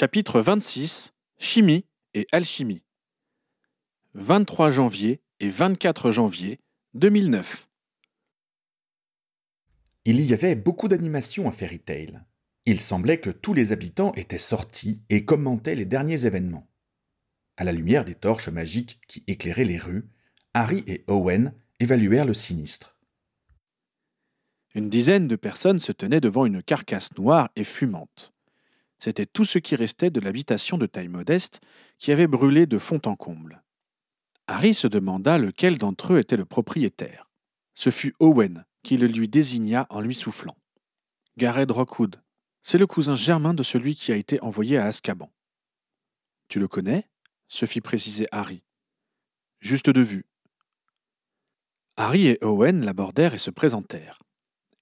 Chapitre 26 Chimie et alchimie. 23 janvier et 24 janvier 2009. Il y avait beaucoup d'animations à Fairy Tail. Il semblait que tous les habitants étaient sortis et commentaient les derniers événements. À la lumière des torches magiques qui éclairaient les rues, Harry et Owen évaluèrent le sinistre. Une dizaine de personnes se tenaient devant une carcasse noire et fumante. C'était tout ce qui restait de l'habitation de taille modeste qui avait brûlé de fond en comble. Harry se demanda lequel d'entre eux était le propriétaire. Ce fut Owen qui le lui désigna en lui soufflant. Gareth Rockwood, c'est le cousin germain de celui qui a été envoyé à Azkaban. Tu le connais? se fit préciser Harry. Juste de vue. Harry et Owen l'abordèrent et se présentèrent.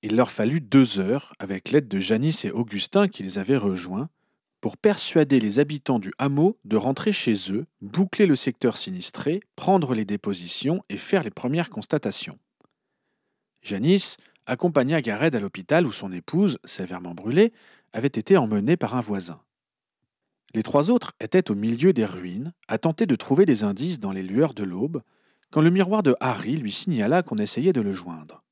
Il leur fallut deux heures, avec l'aide de Janice et Augustin qui les avaient rejoints, pour persuader les habitants du hameau de rentrer chez eux, boucler le secteur sinistré, prendre les dépositions et faire les premières constatations. Janice accompagna Gareth à l'hôpital où son épouse, sévèrement brûlée, avait été emmenée par un voisin. Les trois autres étaient au milieu des ruines, à tenter de trouver des indices dans les lueurs de l'aube, quand le miroir de Harry lui signala qu'on essayait de le joindre.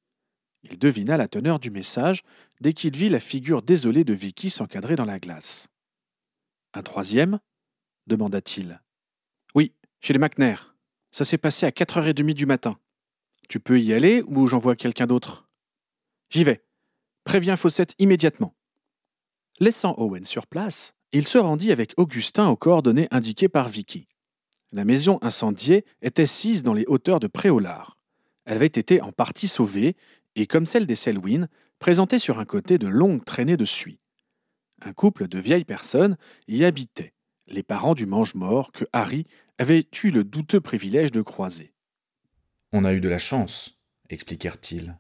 Il devina la teneur du message dès qu'il vit la figure désolée de Vicky s'encadrer dans la glace. Un troisième? demanda-t-il. Oui, chez les McNair. Ça s'est passé à 4h30 du matin. Tu peux y aller ou j'envoie quelqu'un d'autre? J'y vais. Préviens Fawcett immédiatement. Laissant Owen sur place, il se rendit avec Augustin aux coordonnées indiquées par Vicky. La maison incendiée était sise dans les hauteurs de Préolard. Elle avait été en partie sauvée et, comme celle des Selwyn, présentait sur un côté de longues traînées de suie. Un couple de vieilles personnes y habitait, les parents du mange-mort que Harry avait eu le douteux privilège de croiser. On a eu de la chance, expliquèrent-ils.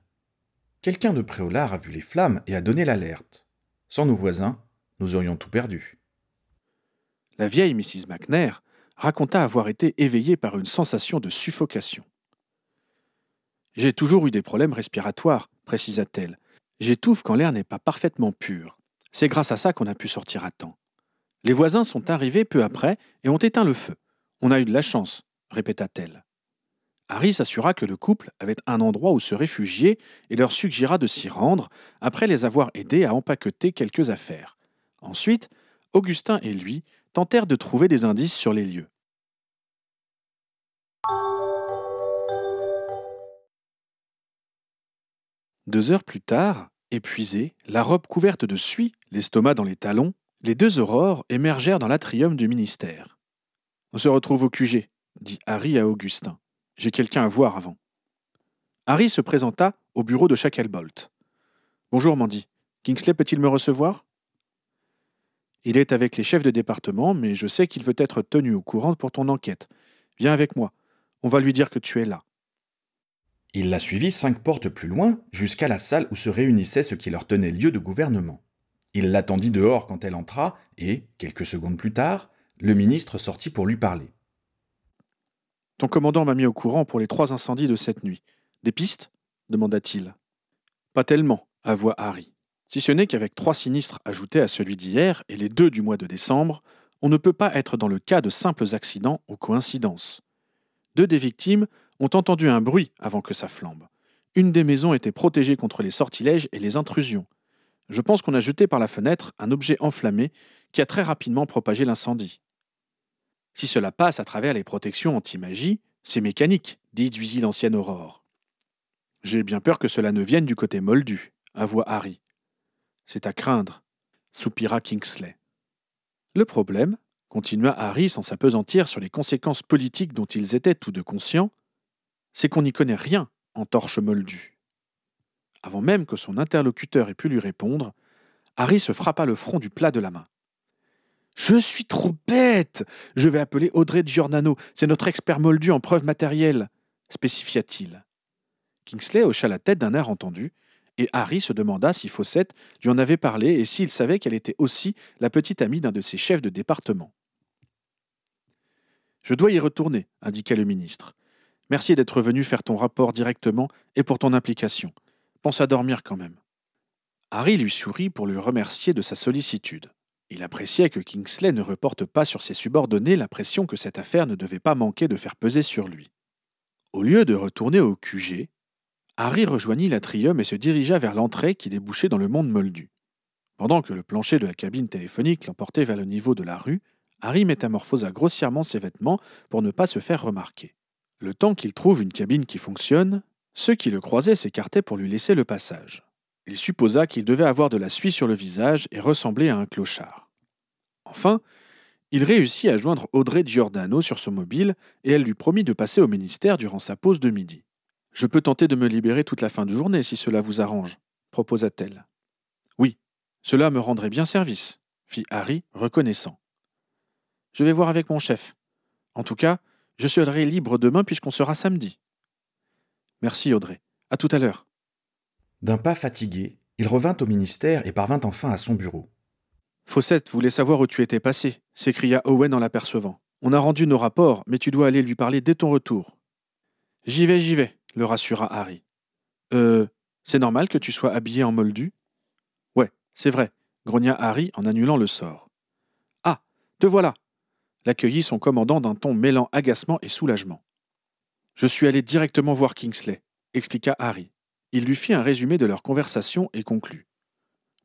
Quelqu'un de Préolard a vu les flammes et a donné l'alerte. Sans nos voisins, nous aurions tout perdu. La vieille Mrs. McNair raconta avoir été éveillée par une sensation de suffocation. J'ai toujours eu des problèmes respiratoires, précisa-t-elle. J'étouffe quand l'air n'est pas parfaitement pur. C'est grâce à ça qu'on a pu sortir à temps. Les voisins sont arrivés peu après et ont éteint le feu. On a eu de la chance, répéta-t-elle. Harry s'assura que le couple avait un endroit où se réfugier et leur suggéra de s'y rendre, après les avoir aidés à empaqueter quelques affaires. Ensuite, Augustin et lui tentèrent de trouver des indices sur les lieux. Deux heures plus tard, épuisés, la robe couverte de suie, l'estomac dans les talons, les deux aurores émergèrent dans l'atrium du ministère. On se retrouve au QG, dit Harry à Augustin. J'ai quelqu'un à voir avant. Harry se présenta au bureau de Shacklebolt. Bonjour, Mandy. Kingsley peut-il me recevoir? Il est avec les chefs de département, mais je sais qu'il veut être tenu au courant pour ton enquête. Viens avec moi. On va lui dire que tu es là. Il la suivit cinq portes plus loin, jusqu'à la salle où se réunissait ce qui leur tenait lieu de gouvernement. Il l'attendit dehors quand elle entra, et, quelques secondes plus tard, le ministre sortit pour lui parler. Ton commandant m'a mis au courant pour les trois incendies de cette nuit. Des pistes? demanda-t-il. Pas tellement, avoua Harry. Si ce n'est qu'avec trois sinistres ajoutés à celui d'hier et les deux du mois de décembre, on ne peut pas être dans le cas de simples accidents ou coïncidences. Deux des victimes ont entendu un bruit avant que ça flambe. Une des maisons était protégée contre les sortilèges et les intrusions. Je pense qu'on a jeté par la fenêtre un objet enflammé qui a très rapidement propagé l'incendie. Si cela passe à travers les protections anti-magie, c'est mécanique, déduisit l'ancienne Aurore. J'ai bien peur que cela ne vienne du côté moldu, avoua Harry. C'est à craindre, soupira Kingsley. Le problème, continua Harry sans s'apesantir sur les conséquences politiques dont ils étaient tous deux conscients, c'est qu'on n'y connaît rien en torche moldue. Avant même que son interlocuteur ait pu lui répondre, Harry se frappa le front du plat de la main. Je suis trop bête Je vais appeler Audrey Giordano, c'est notre expert moldu en preuves matérielles, spécifia-t-il. Kingsley hocha la tête d'un air entendu, et Harry se demanda si Fawcett lui en avait parlé et s'il savait qu'elle était aussi la petite amie d'un de ses chefs de département. Je dois y retourner, indiqua le ministre. Merci d'être venu faire ton rapport directement et pour ton implication. Pense à dormir quand même. Harry lui sourit pour lui remercier de sa sollicitude. Il appréciait que Kingsley ne reporte pas sur ses subordonnés l'impression que cette affaire ne devait pas manquer de faire peser sur lui. Au lieu de retourner au QG, Harry rejoignit l'atrium et se dirigea vers l'entrée qui débouchait dans le monde moldu. Pendant que le plancher de la cabine téléphonique l'emportait vers le niveau de la rue, Harry métamorphosa grossièrement ses vêtements pour ne pas se faire remarquer. Le temps qu'il trouve une cabine qui fonctionne, ceux qui le croisaient s'écartaient pour lui laisser le passage. Il supposa qu'il devait avoir de la suie sur le visage et ressembler à un clochard. Enfin, il réussit à joindre Audrey Giordano sur son mobile et elle lui promit de passer au ministère durant sa pause de midi. Je peux tenter de me libérer toute la fin de journée si cela vous arrange, proposa-t-elle. Oui, cela me rendrait bien service, fit Harry, reconnaissant. Je vais voir avec mon chef. En tout cas, je serai libre demain puisqu'on sera samedi. Merci Audrey. À tout à l'heure. D'un pas fatigué, il revint au ministère et parvint enfin à son bureau. Fawcett voulait savoir où tu étais passé, s'écria Owen en l'apercevant. On a rendu nos rapports, mais tu dois aller lui parler dès ton retour. J'y vais, j'y vais, le rassura Harry. Euh, c'est normal que tu sois habillé en moldu? Ouais, c'est vrai, grogna Harry en annulant le sort. Ah, te voilà l'accueillit son commandant d'un ton mêlant agacement et soulagement. Je suis allé directement voir Kingsley, expliqua Harry. Il lui fit un résumé de leur conversation et conclut.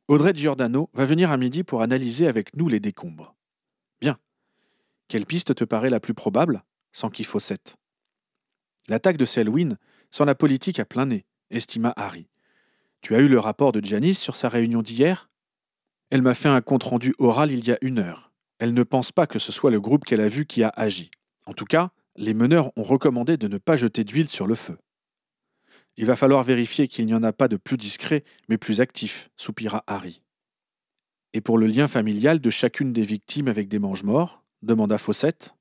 Audrey Giordano va venir à midi pour analyser avec nous les décombres. Bien. Quelle piste te paraît la plus probable? Sans qu'il faussette L'attaque de Selwyn sans la politique à plein nez, estima Harry. Tu as eu le rapport de Janice sur sa réunion d'hier? Elle m'a fait un compte-rendu oral il y a une heure. Elle ne pense pas que ce soit le groupe qu'elle a vu qui a agi. En tout cas, les meneurs ont recommandé de ne pas jeter d'huile sur le feu. Il va falloir vérifier qu'il n'y en a pas de plus discret, mais plus actif, soupira Harry. Et pour le lien familial de chacune des victimes avec des mange-morts demanda Fawcett.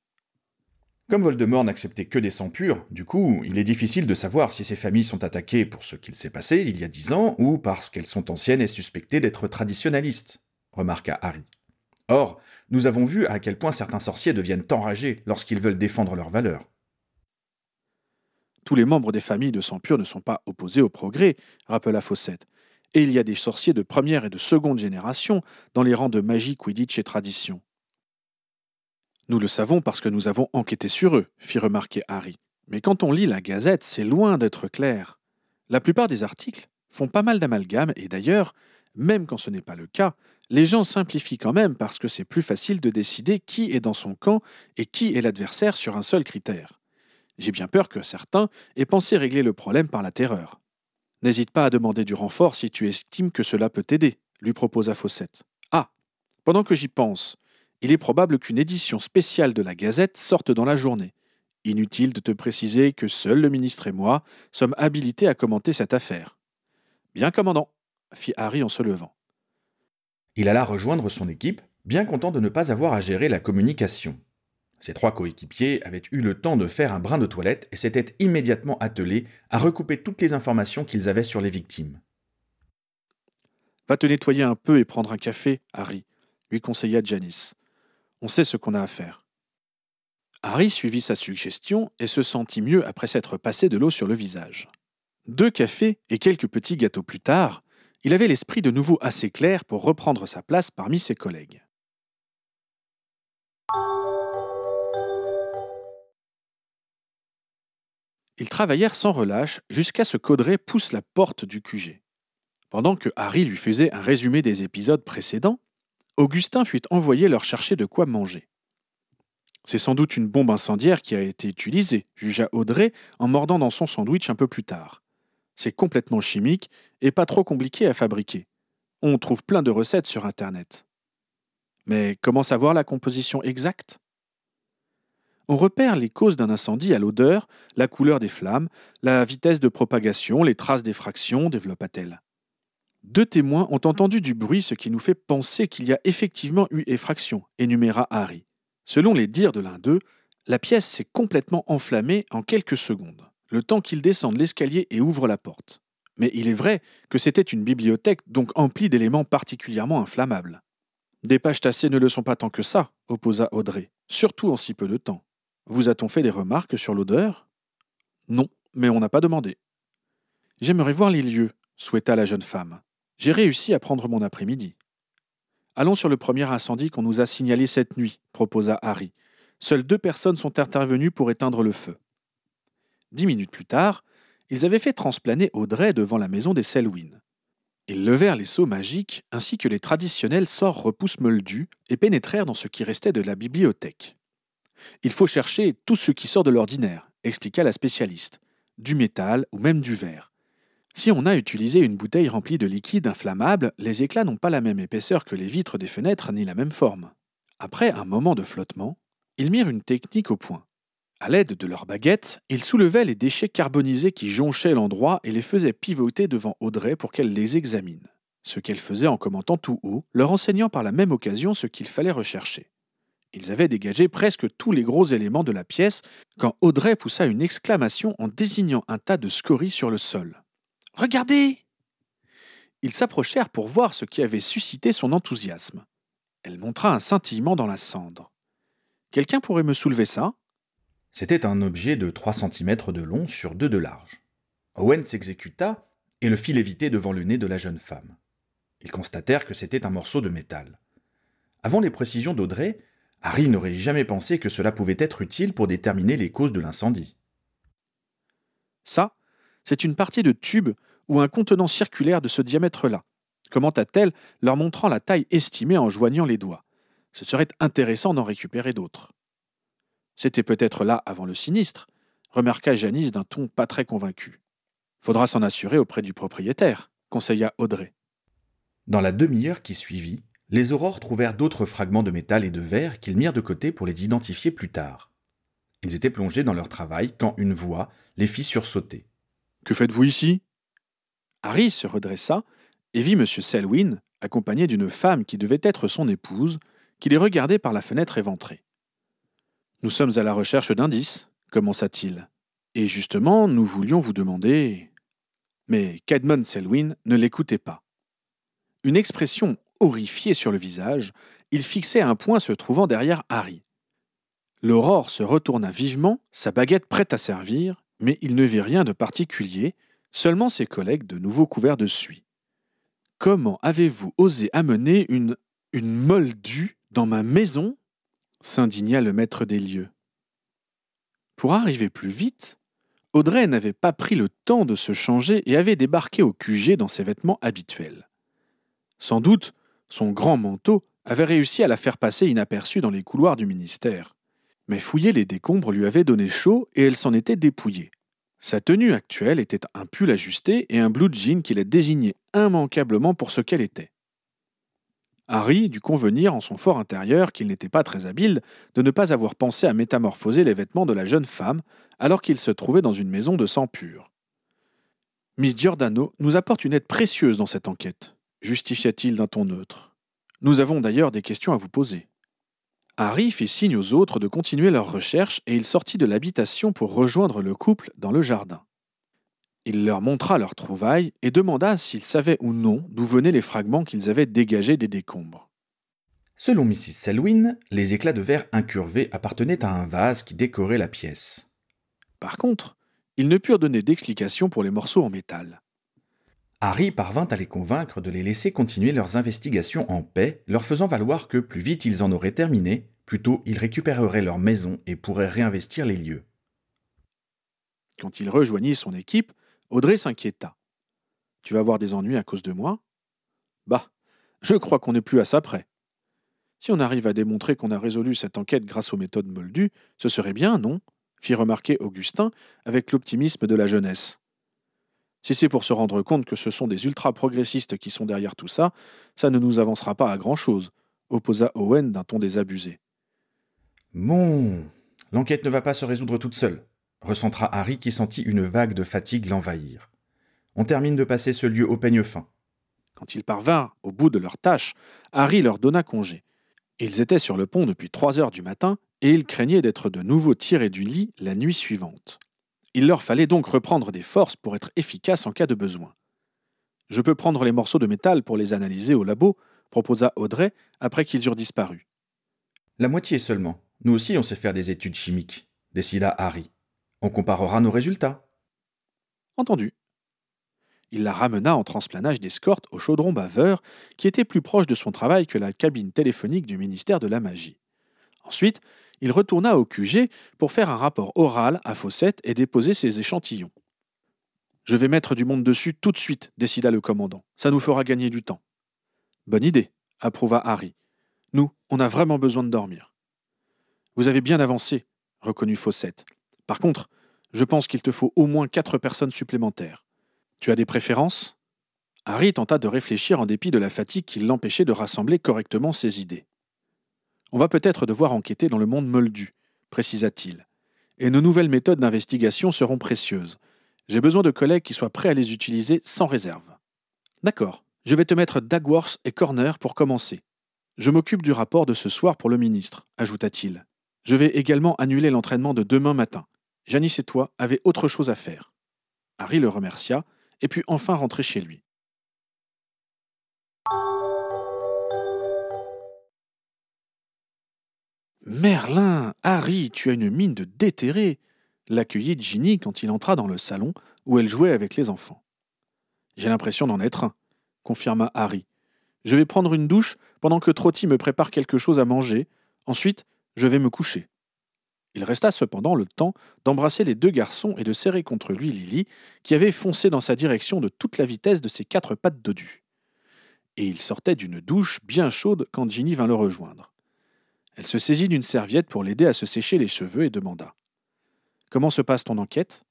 Comme Voldemort n'acceptait que des sangs purs, du coup, il est difficile de savoir si ces familles sont attaquées pour ce qu'il s'est passé il y a dix ans ou parce qu'elles sont anciennes et suspectées d'être traditionnalistes, remarqua Harry. Or, nous avons vu à quel point certains sorciers deviennent enragés lorsqu'ils veulent défendre leurs valeurs. Tous les membres des familles de sang pur ne sont pas opposés au progrès, rappela Fawcett. Et il y a des sorciers de première et de seconde génération dans les rangs de magie, Quidditch et tradition. Nous le savons parce que nous avons enquêté sur eux, fit remarquer Harry. Mais quand on lit la Gazette, c'est loin d'être clair. La plupart des articles font pas mal d'amalgames, et d'ailleurs, même quand ce n'est pas le cas, les gens simplifient quand même parce que c'est plus facile de décider qui est dans son camp et qui est l'adversaire sur un seul critère. J'ai bien peur que certains aient pensé régler le problème par la terreur. N'hésite pas à demander du renfort si tu estimes que cela peut t'aider, lui proposa Fawcett. Ah, pendant que j'y pense, il est probable qu'une édition spéciale de la Gazette sorte dans la journée. Inutile de te préciser que seul le ministre et moi sommes habilités à commenter cette affaire. Bien, commandant, fit Harry en se levant. Il alla rejoindre son équipe, bien content de ne pas avoir à gérer la communication. Ses trois coéquipiers avaient eu le temps de faire un brin de toilette et s'étaient immédiatement attelés à recouper toutes les informations qu'ils avaient sur les victimes. Va te nettoyer un peu et prendre un café, Harry, lui conseilla Janice. On sait ce qu'on a à faire. Harry suivit sa suggestion et se sentit mieux après s'être passé de l'eau sur le visage. Deux cafés et quelques petits gâteaux plus tard, il avait l'esprit de nouveau assez clair pour reprendre sa place parmi ses collègues. Ils travaillèrent sans relâche jusqu'à ce qu'Audrey pousse la porte du QG. Pendant que Harry lui faisait un résumé des épisodes précédents, Augustin fut envoyé leur chercher de quoi manger. C'est sans doute une bombe incendiaire qui a été utilisée, jugea Audrey en mordant dans son sandwich un peu plus tard. C'est complètement chimique et pas trop compliqué à fabriquer. On trouve plein de recettes sur Internet. Mais comment savoir la composition exacte? On repère les causes d'un incendie à l'odeur, la couleur des flammes, la vitesse de propagation, les traces d'effraction, développa-t-elle. Deux témoins ont entendu du bruit, ce qui nous fait penser qu'il y a effectivement eu effraction, énuméra Harry. Selon les dires de l'un d'eux, la pièce s'est complètement enflammée en quelques secondes, le temps qu'il descende l'escalier et ouvre la porte. Mais il est vrai que c'était une bibliothèque donc emplie d'éléments particulièrement inflammables. Des pages tassées ne le sont pas tant que ça, opposa Audrey, surtout en si peu de temps. Vous a-t-on fait des remarques sur l'odeur? Non, mais on n'a pas demandé. J'aimerais voir les lieux, souhaita la jeune femme. J'ai réussi à prendre mon après-midi. Allons sur le premier incendie qu'on nous a signalé cette nuit, proposa Harry. Seules deux personnes sont intervenues pour éteindre le feu. Dix minutes plus tard, ils avaient fait transplaner Audrey devant la maison des Selwyn. Ils levèrent les seaux magiques ainsi que les traditionnels sorts repousses moldus et pénétrèrent dans ce qui restait de la bibliothèque. Il faut chercher tout ce qui sort de l'ordinaire, expliqua la spécialiste, du métal ou même du verre. Si on a utilisé une bouteille remplie de liquide inflammable, les éclats n'ont pas la même épaisseur que les vitres des fenêtres ni la même forme. Après un moment de flottement, ils mirent une technique au point. À l'aide de leurs baguettes, ils soulevaient les déchets carbonisés qui jonchaient l'endroit et les faisaient pivoter devant Audrey pour qu'elle les examine. Ce qu'elle faisait en commentant tout haut, leur enseignant par la même occasion ce qu'il fallait rechercher. Ils avaient dégagé presque tous les gros éléments de la pièce quand Audrey poussa une exclamation en désignant un tas de scories sur le sol. Regardez Ils s'approchèrent pour voir ce qui avait suscité son enthousiasme. Elle montra un scintillement dans la cendre. Quelqu'un pourrait me soulever ça? C'était un objet de 3 cm de long sur 2 de large. Owen s'exécuta et le fit léviter devant le nez de la jeune femme. Ils constatèrent que c'était un morceau de métal. Avant les précisions d'Audrey, Harry n'aurait jamais pensé que cela pouvait être utile pour déterminer les causes de l'incendie. Ça, c'est une partie de tube ou un contenant circulaire de ce diamètre-là, commenta-t-elle, leur montrant la taille estimée en joignant les doigts. Ce serait intéressant d'en récupérer d'autres. C'était peut-être là avant le sinistre, remarqua Janice d'un ton pas très convaincu. Faudra s'en assurer auprès du propriétaire, conseilla Audrey. Dans la demi-heure qui suivit, les aurores trouvèrent d'autres fragments de métal et de verre qu'ils mirent de côté pour les identifier plus tard. Ils étaient plongés dans leur travail quand une voix les fit sursauter. Que faites-vous ici? Harry se redressa et vit M. Selwyn, accompagné d'une femme qui devait être son épouse, qui les regardait par la fenêtre éventrée. Nous sommes à la recherche d'indices, commença-t-il. Et justement, nous voulions vous demander. Mais Cadmon Selwyn ne l'écoutait pas. Une expression horrifiée sur le visage, il fixait un point se trouvant derrière Harry. L'aurore se retourna vivement, sa baguette prête à servir, mais il ne vit rien de particulier, seulement ses collègues de nouveau couverts de suie. Comment avez-vous osé amener une. une moldue dans ma maison? S'indigna le maître des lieux. Pour arriver plus vite, Audrey n'avait pas pris le temps de se changer et avait débarqué au QG dans ses vêtements habituels. Sans doute, son grand manteau avait réussi à la faire passer inaperçue dans les couloirs du ministère. Mais fouiller les décombres lui avait donné chaud et elle s'en était dépouillée. Sa tenue actuelle était un pull ajusté et un blue jean qui la désignait immanquablement pour ce qu'elle était. Harry dut convenir en son fort intérieur qu'il n'était pas très habile de ne pas avoir pensé à métamorphoser les vêtements de la jeune femme alors qu'il se trouvait dans une maison de sang pur. Miss Giordano nous apporte une aide précieuse dans cette enquête, justifia-t-il d'un ton neutre. Nous avons d'ailleurs des questions à vous poser. Harry fit signe aux autres de continuer leurs recherches et il sortit de l'habitation pour rejoindre le couple dans le jardin. Il leur montra leurs trouvailles et demanda s'ils savaient ou non d'où venaient les fragments qu'ils avaient dégagés des décombres. Selon Mrs. Selwyn, les éclats de verre incurvés appartenaient à un vase qui décorait la pièce. Par contre, ils ne purent donner d'explication pour les morceaux en métal. Harry parvint à les convaincre de les laisser continuer leurs investigations en paix, leur faisant valoir que plus vite ils en auraient terminé, plus tôt ils récupéreraient leur maison et pourraient réinvestir les lieux. Quand il rejoignit son équipe, Audrey s'inquiéta. Tu vas avoir des ennuis à cause de moi? Bah, je crois qu'on n'est plus à ça près. Si on arrive à démontrer qu'on a résolu cette enquête grâce aux méthodes moldues, ce serait bien, non? fit remarquer Augustin avec l'optimisme de la jeunesse. Si c'est pour se rendre compte que ce sont des ultra-progressistes qui sont derrière tout ça, ça ne nous avancera pas à grand-chose, opposa Owen d'un ton désabusé. Bon, l'enquête ne va pas se résoudre toute seule, recentra Harry qui sentit une vague de fatigue l'envahir. On termine de passer ce lieu au peigne fin. Quand ils parvinrent au bout de leur tâche, Harry leur donna congé. Ils étaient sur le pont depuis trois heures du matin et ils craignaient d'être de nouveau tirés du lit la nuit suivante. Il leur fallait donc reprendre des forces pour être efficaces en cas de besoin. Je peux prendre les morceaux de métal pour les analyser au labo, proposa Audrey après qu'ils eurent disparu. La moitié seulement. Nous aussi on sait faire des études chimiques, décida Harry. On comparera nos résultats. Entendu. Il la ramena en transplanage d'escorte au chaudron baveur, qui était plus proche de son travail que la cabine téléphonique du ministère de la Magie. Ensuite, il retourna au QG pour faire un rapport oral à Fawcett et déposer ses échantillons. Je vais mettre du monde dessus tout de suite, décida le commandant. Ça nous fera gagner du temps. Bonne idée, approuva Harry. Nous, on a vraiment besoin de dormir. Vous avez bien avancé, reconnut Fawcett. Par contre, je pense qu'il te faut au moins quatre personnes supplémentaires. Tu as des préférences? Harry tenta de réfléchir en dépit de la fatigue qui l'empêchait de rassembler correctement ses idées. On va peut-être devoir enquêter dans le monde moldu, précisa-t-il, et nos nouvelles méthodes d'investigation seront précieuses. J'ai besoin de collègues qui soient prêts à les utiliser sans réserve. D'accord, je vais te mettre Dagworth et Corner pour commencer. Je m'occupe du rapport de ce soir pour le ministre, ajouta-t-il. Je vais également annuler l'entraînement de demain matin. Janice et toi avaient autre chose à faire. Harry le remercia et put enfin rentrer chez lui. Merlin, Harry, tu as une mine de déterré, l'accueillit Ginny quand il entra dans le salon où elle jouait avec les enfants. J'ai l'impression d'en être un, confirma Harry. Je vais prendre une douche pendant que Trotty me prépare quelque chose à manger. Ensuite, je vais me coucher. Il resta cependant le temps d'embrasser les deux garçons et de serrer contre lui Lily, qui avait foncé dans sa direction de toute la vitesse de ses quatre pattes dodues. Et il sortait d'une douche bien chaude quand Ginny vint le rejoindre. Elle se saisit d'une serviette pour l'aider à se sécher les cheveux et demanda Comment se passe ton enquête?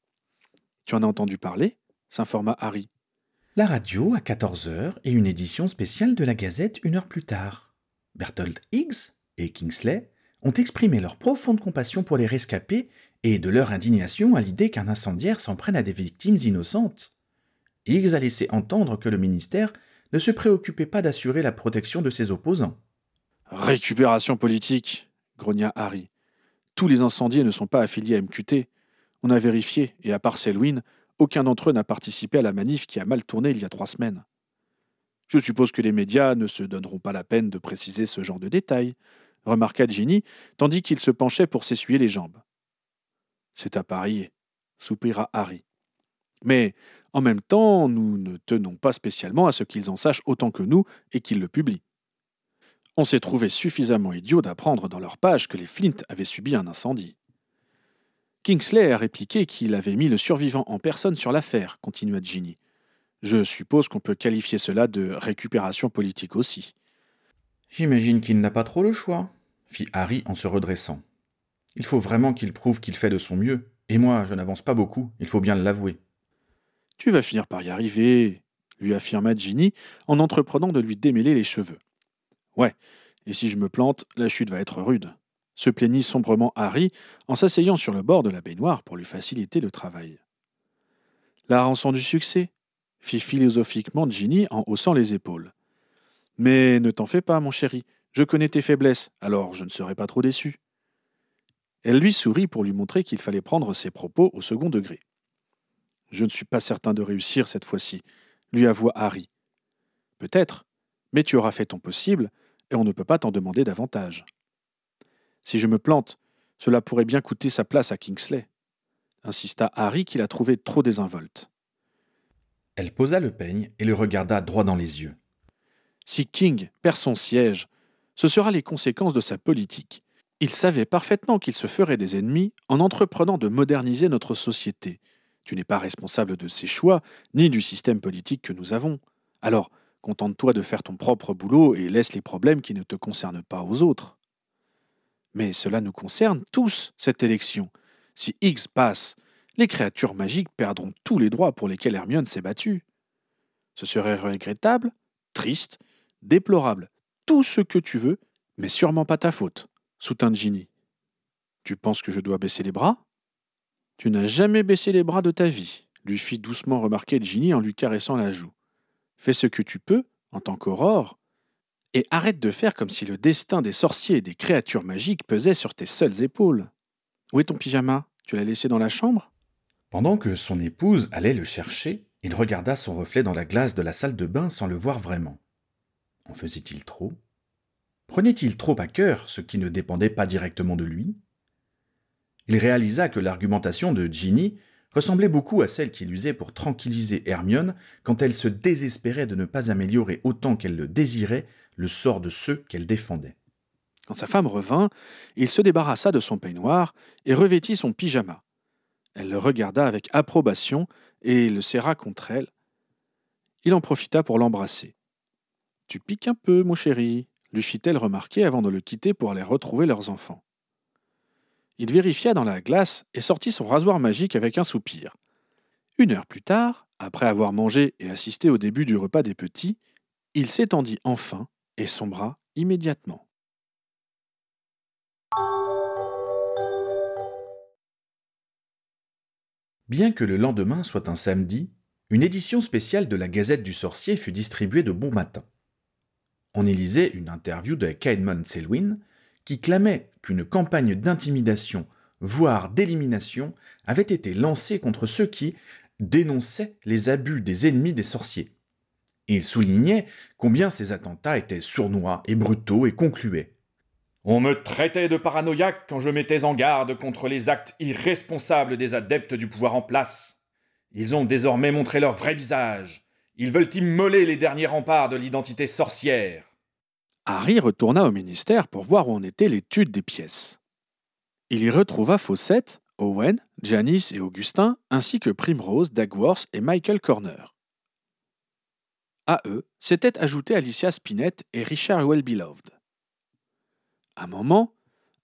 Tu en as entendu parler? s'informa Harry. La radio à 14 heures et une édition spéciale de la Gazette une heure plus tard. Berthold Higgs et Kingsley ont exprimé leur profonde compassion pour les rescapés et de leur indignation à l'idée qu'un incendiaire s'en prenne à des victimes innocentes. Higgs a laissé entendre que le ministère ne se préoccupait pas d'assurer la protection de ses opposants. Récupération politique, grogna Harry. Tous les incendiés ne sont pas affiliés à MQT. On a vérifié, et à part Selwyn, aucun d'entre eux n'a participé à la manif qui a mal tourné il y a trois semaines. Je suppose que les médias ne se donneront pas la peine de préciser ce genre de détails, remarqua Ginny, tandis qu'il se penchait pour s'essuyer les jambes. C'est à parier, soupira Harry. Mais, en même temps, nous ne tenons pas spécialement à ce qu'ils en sachent autant que nous et qu'ils le publient. On s'est trouvé suffisamment idiot d'apprendre dans leur page que les Flint avaient subi un incendie. Kingsley a répliqué qu'il avait mis le survivant en personne sur l'affaire, continua Ginny. Je suppose qu'on peut qualifier cela de récupération politique aussi. J'imagine qu'il n'a pas trop le choix, fit Harry en se redressant. Il faut vraiment qu'il prouve qu'il fait de son mieux, et moi je n'avance pas beaucoup, il faut bien l'avouer. Tu vas finir par y arriver, lui affirma Ginny en entreprenant de lui démêler les cheveux. Ouais, et si je me plante, la chute va être rude, se plaignit sombrement Harry en s'asseyant sur le bord de la baignoire pour lui faciliter le travail. La rançon du succès fit philosophiquement Ginny en haussant les épaules. Mais ne t'en fais pas, mon chéri, je connais tes faiblesses, alors je ne serai pas trop déçu. Elle lui sourit pour lui montrer qu'il fallait prendre ses propos au second degré. Je ne suis pas certain de réussir cette fois-ci, lui avoua Harry. Peut-être, mais tu auras fait ton possible, et on ne peut pas t'en demander davantage. Si je me plante, cela pourrait bien coûter sa place à Kingsley, insista Harry qui la trouvait trop désinvolte. Elle posa le peigne et le regarda droit dans les yeux. Si King perd son siège, ce sera les conséquences de sa politique. Il savait parfaitement qu'il se ferait des ennemis en entreprenant de moderniser notre société. Tu n'es pas responsable de ses choix, ni du système politique que nous avons. Alors, contente-toi de faire ton propre boulot et laisse les problèmes qui ne te concernent pas aux autres. Mais cela nous concerne tous, cette élection. Si X passe, les créatures magiques perdront tous les droits pour lesquels Hermione s'est battue. Ce serait regrettable, triste, déplorable, tout ce que tu veux, mais sûrement pas ta faute, soutint Ginny. Tu penses que je dois baisser les bras? Tu n'as jamais baissé les bras de ta vie, lui fit doucement remarquer Ginny en lui caressant la joue. Fais ce que tu peux, en tant qu'aurore, et arrête de faire comme si le destin des sorciers et des créatures magiques pesait sur tes seules épaules. Où est ton pyjama? Tu l'as laissé dans la chambre? Pendant que son épouse allait le chercher, il regarda son reflet dans la glace de la salle de bain sans le voir vraiment. En faisait-il trop? Prenait-il trop à cœur ce qui ne dépendait pas directement de lui? Il réalisa que l'argumentation de Ginny ressemblait beaucoup à celle qu'il usait pour tranquilliser Hermione quand elle se désespérait de ne pas améliorer autant qu'elle le désirait le sort de ceux qu'elle défendait. Quand sa femme revint, il se débarrassa de son peignoir et revêtit son pyjama. Elle le regarda avec approbation et le serra contre elle. Il en profita pour l'embrasser. Tu piques un peu, mon chéri, lui fit-elle remarquer avant de le quitter pour aller retrouver leurs enfants. Il vérifia dans la glace et sortit son rasoir magique avec un soupir. Une heure plus tard, après avoir mangé et assisté au début du repas des petits, il s'étendit enfin et sombra immédiatement. Bien que le lendemain soit un samedi, une édition spéciale de la Gazette du Sorcier fut distribuée de bon matin. On y lisait une interview de Caedmon Selwyn qui clamait qu'une campagne d'intimidation, voire d'élimination, avait été lancée contre ceux qui dénonçaient les abus des ennemis des sorciers. Il soulignait combien ces attentats étaient sournois et brutaux et concluait on me traitait de paranoïaque quand je mettais en garde contre les actes irresponsables des adeptes du pouvoir en place. Ils ont désormais montré leur vrai visage. Ils veulent immoler les derniers remparts de l'identité sorcière. Harry retourna au ministère pour voir où en était l'étude des pièces. Il y retrouva Fawcett, Owen, Janice et Augustin, ainsi que Primrose, Dagworth et Michael Corner. À eux s'étaient ajoutés Alicia Spinett et Richard Wellbeloved. Un moment,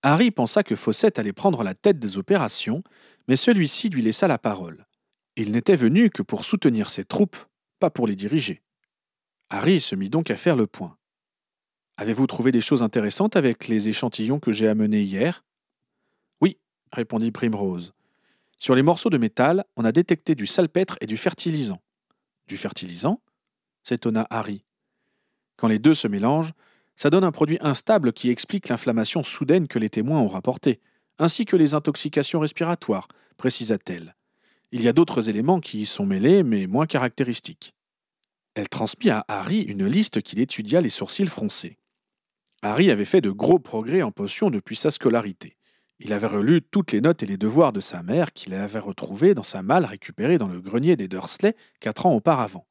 Harry pensa que Fawcett allait prendre la tête des opérations, mais celui-ci lui laissa la parole. Il n'était venu que pour soutenir ses troupes, pas pour les diriger. Harry se mit donc à faire le point. Avez-vous trouvé des choses intéressantes avec les échantillons que j'ai amenés hier? Oui, répondit Primrose. Sur les morceaux de métal, on a détecté du salpêtre et du fertilisant. Du fertilisant? s'étonna Harry. Quand les deux se mélangent, ça donne un produit instable qui explique l'inflammation soudaine que les témoins ont rapportée, ainsi que les intoxications respiratoires, précisa-t-elle. Il y a d'autres éléments qui y sont mêlés, mais moins caractéristiques. Elle transmit à Harry une liste qu'il étudia les sourcils froncés. Harry avait fait de gros progrès en potions depuis sa scolarité. Il avait relu toutes les notes et les devoirs de sa mère qu'il avait retrouvés dans sa malle récupérée dans le grenier des Dursley quatre ans auparavant.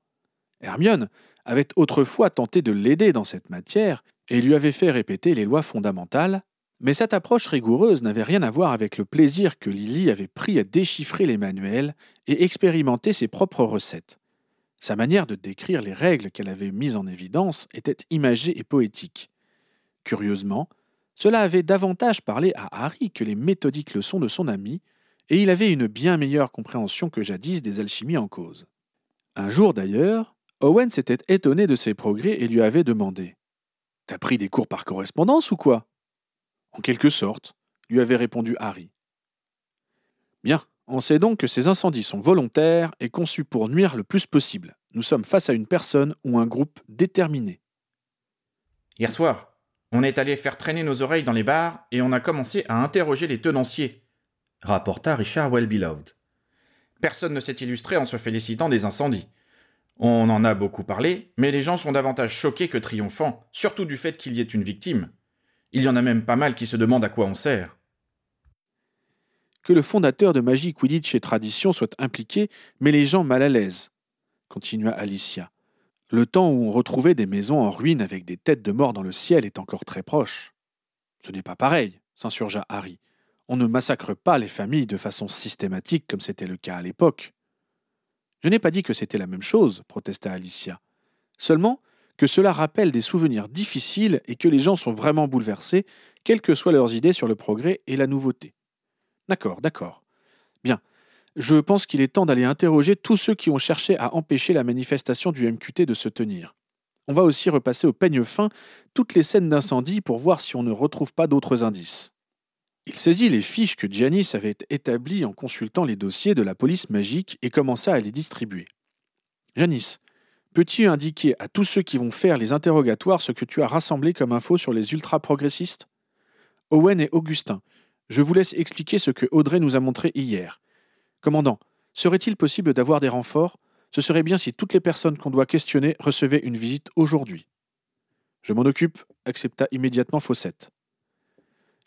Hermione avait autrefois tenté de l'aider dans cette matière, et lui avait fait répéter les lois fondamentales, mais cette approche rigoureuse n'avait rien à voir avec le plaisir que Lily avait pris à déchiffrer les manuels et expérimenter ses propres recettes. Sa manière de décrire les règles qu'elle avait mises en évidence était imagée et poétique. Curieusement, cela avait davantage parlé à Harry que les méthodiques leçons de son ami, et il avait une bien meilleure compréhension que jadis des alchimies en cause. Un jour d'ailleurs, Owen s'était étonné de ses progrès et lui avait demandé T'as pris des cours par correspondance ou quoi? En quelque sorte, lui avait répondu Harry. Bien, on sait donc que ces incendies sont volontaires et conçus pour nuire le plus possible. Nous sommes face à une personne ou un groupe déterminé. Hier soir, on est allé faire traîner nos oreilles dans les bars et on a commencé à interroger les tenanciers, rapporta Richard Wellbeloved. Personne ne s'est illustré en se félicitant des incendies. On en a beaucoup parlé, mais les gens sont davantage choqués que triomphants, surtout du fait qu'il y ait une victime. Il y en a même pas mal qui se demandent à quoi on sert. Que le fondateur de Magie, Quidditch et Tradition soit impliqué met les gens mal à l'aise, continua Alicia. Le temps où on retrouvait des maisons en ruine avec des têtes de mort dans le ciel est encore très proche. Ce n'est pas pareil, s'insurgea Harry. On ne massacre pas les familles de façon systématique comme c'était le cas à l'époque. Je n'ai pas dit que c'était la même chose, protesta Alicia. Seulement que cela rappelle des souvenirs difficiles et que les gens sont vraiment bouleversés, quelles que soient leurs idées sur le progrès et la nouveauté. D'accord, d'accord. Bien. Je pense qu'il est temps d'aller interroger tous ceux qui ont cherché à empêcher la manifestation du MQT de se tenir. On va aussi repasser au peigne fin toutes les scènes d'incendie pour voir si on ne retrouve pas d'autres indices. Il saisit les fiches que Janice avait établies en consultant les dossiers de la police magique et commença à les distribuer. Janice, peux-tu indiquer à tous ceux qui vont faire les interrogatoires ce que tu as rassemblé comme info sur les ultra-progressistes? Owen et Augustin, je vous laisse expliquer ce que Audrey nous a montré hier. Commandant, serait-il possible d'avoir des renforts? Ce serait bien si toutes les personnes qu'on doit questionner recevaient une visite aujourd'hui. Je m'en occupe, accepta immédiatement Fawcett.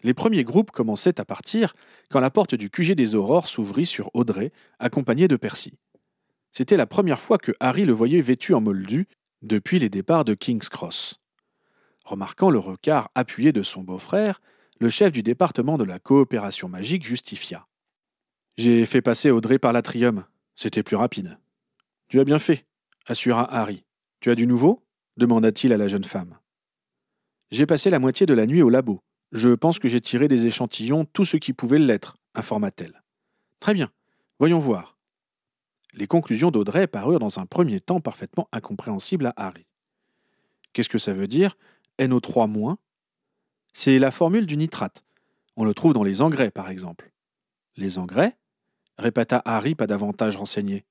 Les premiers groupes commençaient à partir quand la porte du QG des Aurores s'ouvrit sur Audrey, accompagné de Percy. C'était la première fois que Harry le voyait vêtu en moldu depuis les départs de King's Cross. Remarquant le regard appuyé de son beau-frère, le chef du département de la coopération magique justifia. J'ai fait passer Audrey par l'atrium. C'était plus rapide. Tu as bien fait, assura Harry. Tu as du nouveau? demanda-t-il à la jeune femme. J'ai passé la moitié de la nuit au labo. Je pense que j'ai tiré des échantillons tout ce qui pouvait l'être, informa-t-elle. Très bien. Voyons voir. Les conclusions d'Audrey parurent dans un premier temps parfaitement incompréhensibles à Harry. Qu'est-ce que ça veut dire NO3-? C'est la formule du nitrate. On le trouve dans les engrais, par exemple. Les engrais? Répéta Harry pas davantage renseigné.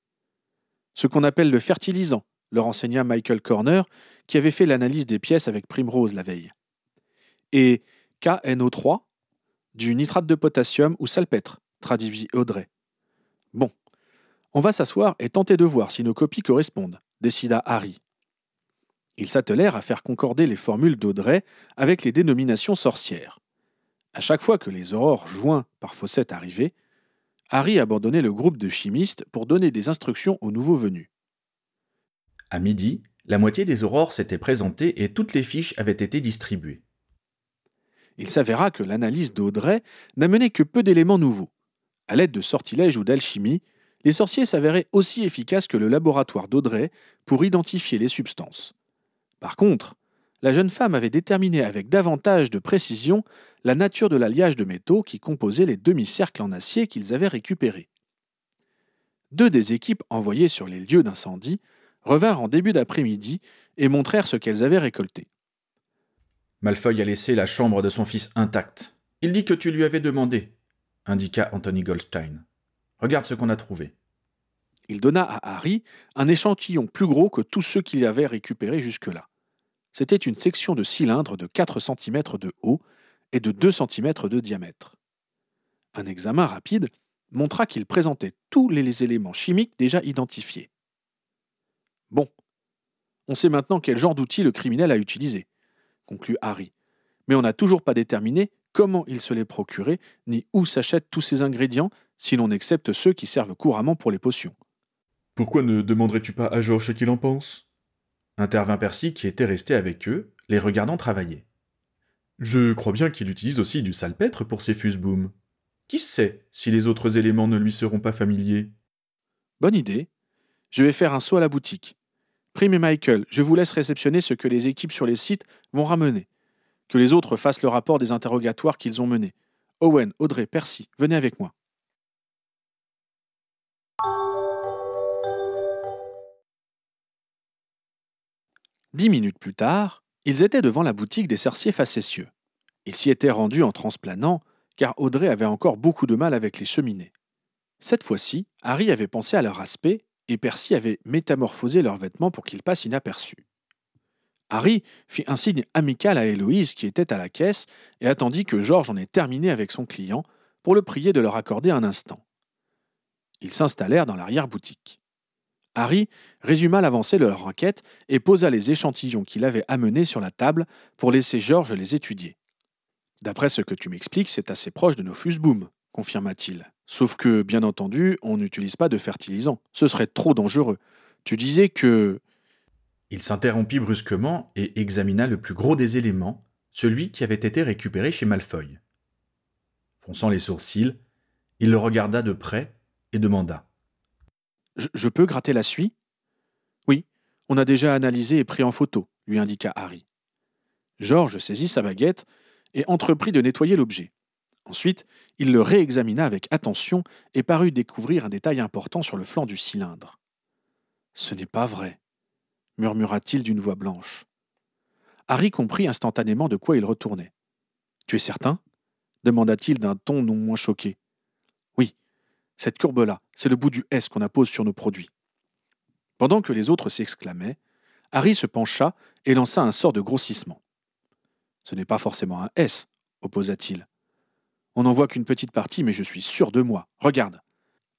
Ce qu'on appelle le fertilisant, le renseigna Michael Corner, qui avait fait l'analyse des pièces avec Primrose la veille. Et KNO3 Du nitrate de potassium ou salpêtre, traduisit Audrey. Bon, on va s'asseoir et tenter de voir si nos copies correspondent, décida Harry. Ils s'attelèrent à faire concorder les formules d'Audrey avec les dénominations sorcières. À chaque fois que les aurores joints par Fawcett arrivaient, Harry abandonnait le groupe de chimistes pour donner des instructions aux nouveaux venus. À midi, la moitié des aurores s'était présentée et toutes les fiches avaient été distribuées. Il s'avéra que l'analyse d'Audrey n'amenait que peu d'éléments nouveaux. À l'aide de sortilèges ou d'alchimie, les sorciers s'avéraient aussi efficaces que le laboratoire d'Audrey pour identifier les substances. Par contre, la jeune femme avait déterminé avec davantage de précision la nature de l'alliage de métaux qui composait les demi-cercles en acier qu'ils avaient récupérés. Deux des équipes envoyées sur les lieux d'incendie revinrent en début d'après-midi et montrèrent ce qu'elles avaient récolté. Malfoy a laissé la chambre de son fils intacte. Il dit que tu lui avais demandé, indiqua Anthony Goldstein. Regarde ce qu'on a trouvé. Il donna à Harry un échantillon plus gros que tous ceux qu'il avait récupérés jusque-là. C'était une section de cylindre de 4 cm de haut et de 2 cm de diamètre. Un examen rapide montra qu'il présentait tous les éléments chimiques déjà identifiés. Bon, on sait maintenant quel genre d'outil le criminel a utilisé, conclut Harry, mais on n'a toujours pas déterminé comment il se les procurait ni où s'achètent tous ces ingrédients si l'on accepte ceux qui servent couramment pour les potions. Pourquoi ne demanderais-tu pas à Georges ce qu'il en pense? Intervint Percy qui était resté avec eux, les regardant travailler. Je crois bien qu'il utilise aussi du salpêtre pour ses fusebooms. Qui sait si les autres éléments ne lui seront pas familiers? Bonne idée. Je vais faire un saut à la boutique. Prime et Michael, je vous laisse réceptionner ce que les équipes sur les sites vont ramener. Que les autres fassent le rapport des interrogatoires qu'ils ont menés. Owen, Audrey, Percy, venez avec moi. Dix minutes plus tard, ils étaient devant la boutique des sorciers facétieux. Ils s'y étaient rendus en transplanant, car Audrey avait encore beaucoup de mal avec les cheminées. Cette fois-ci, Harry avait pensé à leur aspect, et Percy avait métamorphosé leurs vêtements pour qu'ils passent inaperçus. Harry fit un signe amical à Héloïse qui était à la caisse et attendit que Georges en ait terminé avec son client pour le prier de leur accorder un instant. Ils s'installèrent dans l'arrière-boutique. Harry résuma l'avancée de leur enquête et posa les échantillons qu'il avait amenés sur la table pour laisser Georges les étudier. D'après ce que tu m'expliques, c'est assez proche de nos fuseboom, confirma-t-il. Sauf que, bien entendu, on n'utilise pas de fertilisant. Ce serait trop dangereux. Tu disais que. Il s'interrompit brusquement et examina le plus gros des éléments, celui qui avait été récupéré chez Malfoy. Fronçant les sourcils, il le regarda de près et demanda je, peux gratter la suie? Oui, on a déjà analysé et pris en photo, lui indiqua Harry. Georges saisit sa baguette et entreprit de nettoyer l'objet. Ensuite, il le réexamina avec attention et parut découvrir un détail important sur le flanc du cylindre. Ce n'est pas vrai, murmura-t-il d'une voix blanche. Harry comprit instantanément de quoi il retournait. Tu es certain? demanda-t-il d'un ton non moins choqué. Cette courbe-là, c'est le bout du S qu'on appose sur nos produits. Pendant que les autres s'exclamaient, Harry se pencha et lança un sort de grossissement. Ce n'est pas forcément un S, opposa-t-il. On n'en voit qu'une petite partie, mais je suis sûr de moi. Regarde,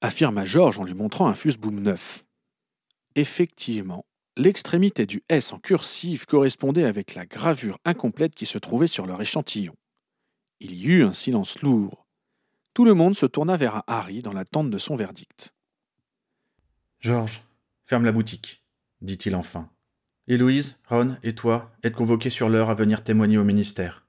affirma Georges en lui montrant un fuseboom neuf. Effectivement, l'extrémité du S en cursive correspondait avec la gravure incomplète qui se trouvait sur leur échantillon. Il y eut un silence lourd. Tout le monde se tourna vers Harry dans l'attente de son verdict. Georges, ferme la boutique, dit-il enfin. Et Ron et toi êtes convoqués sur l'heure à venir témoigner au ministère.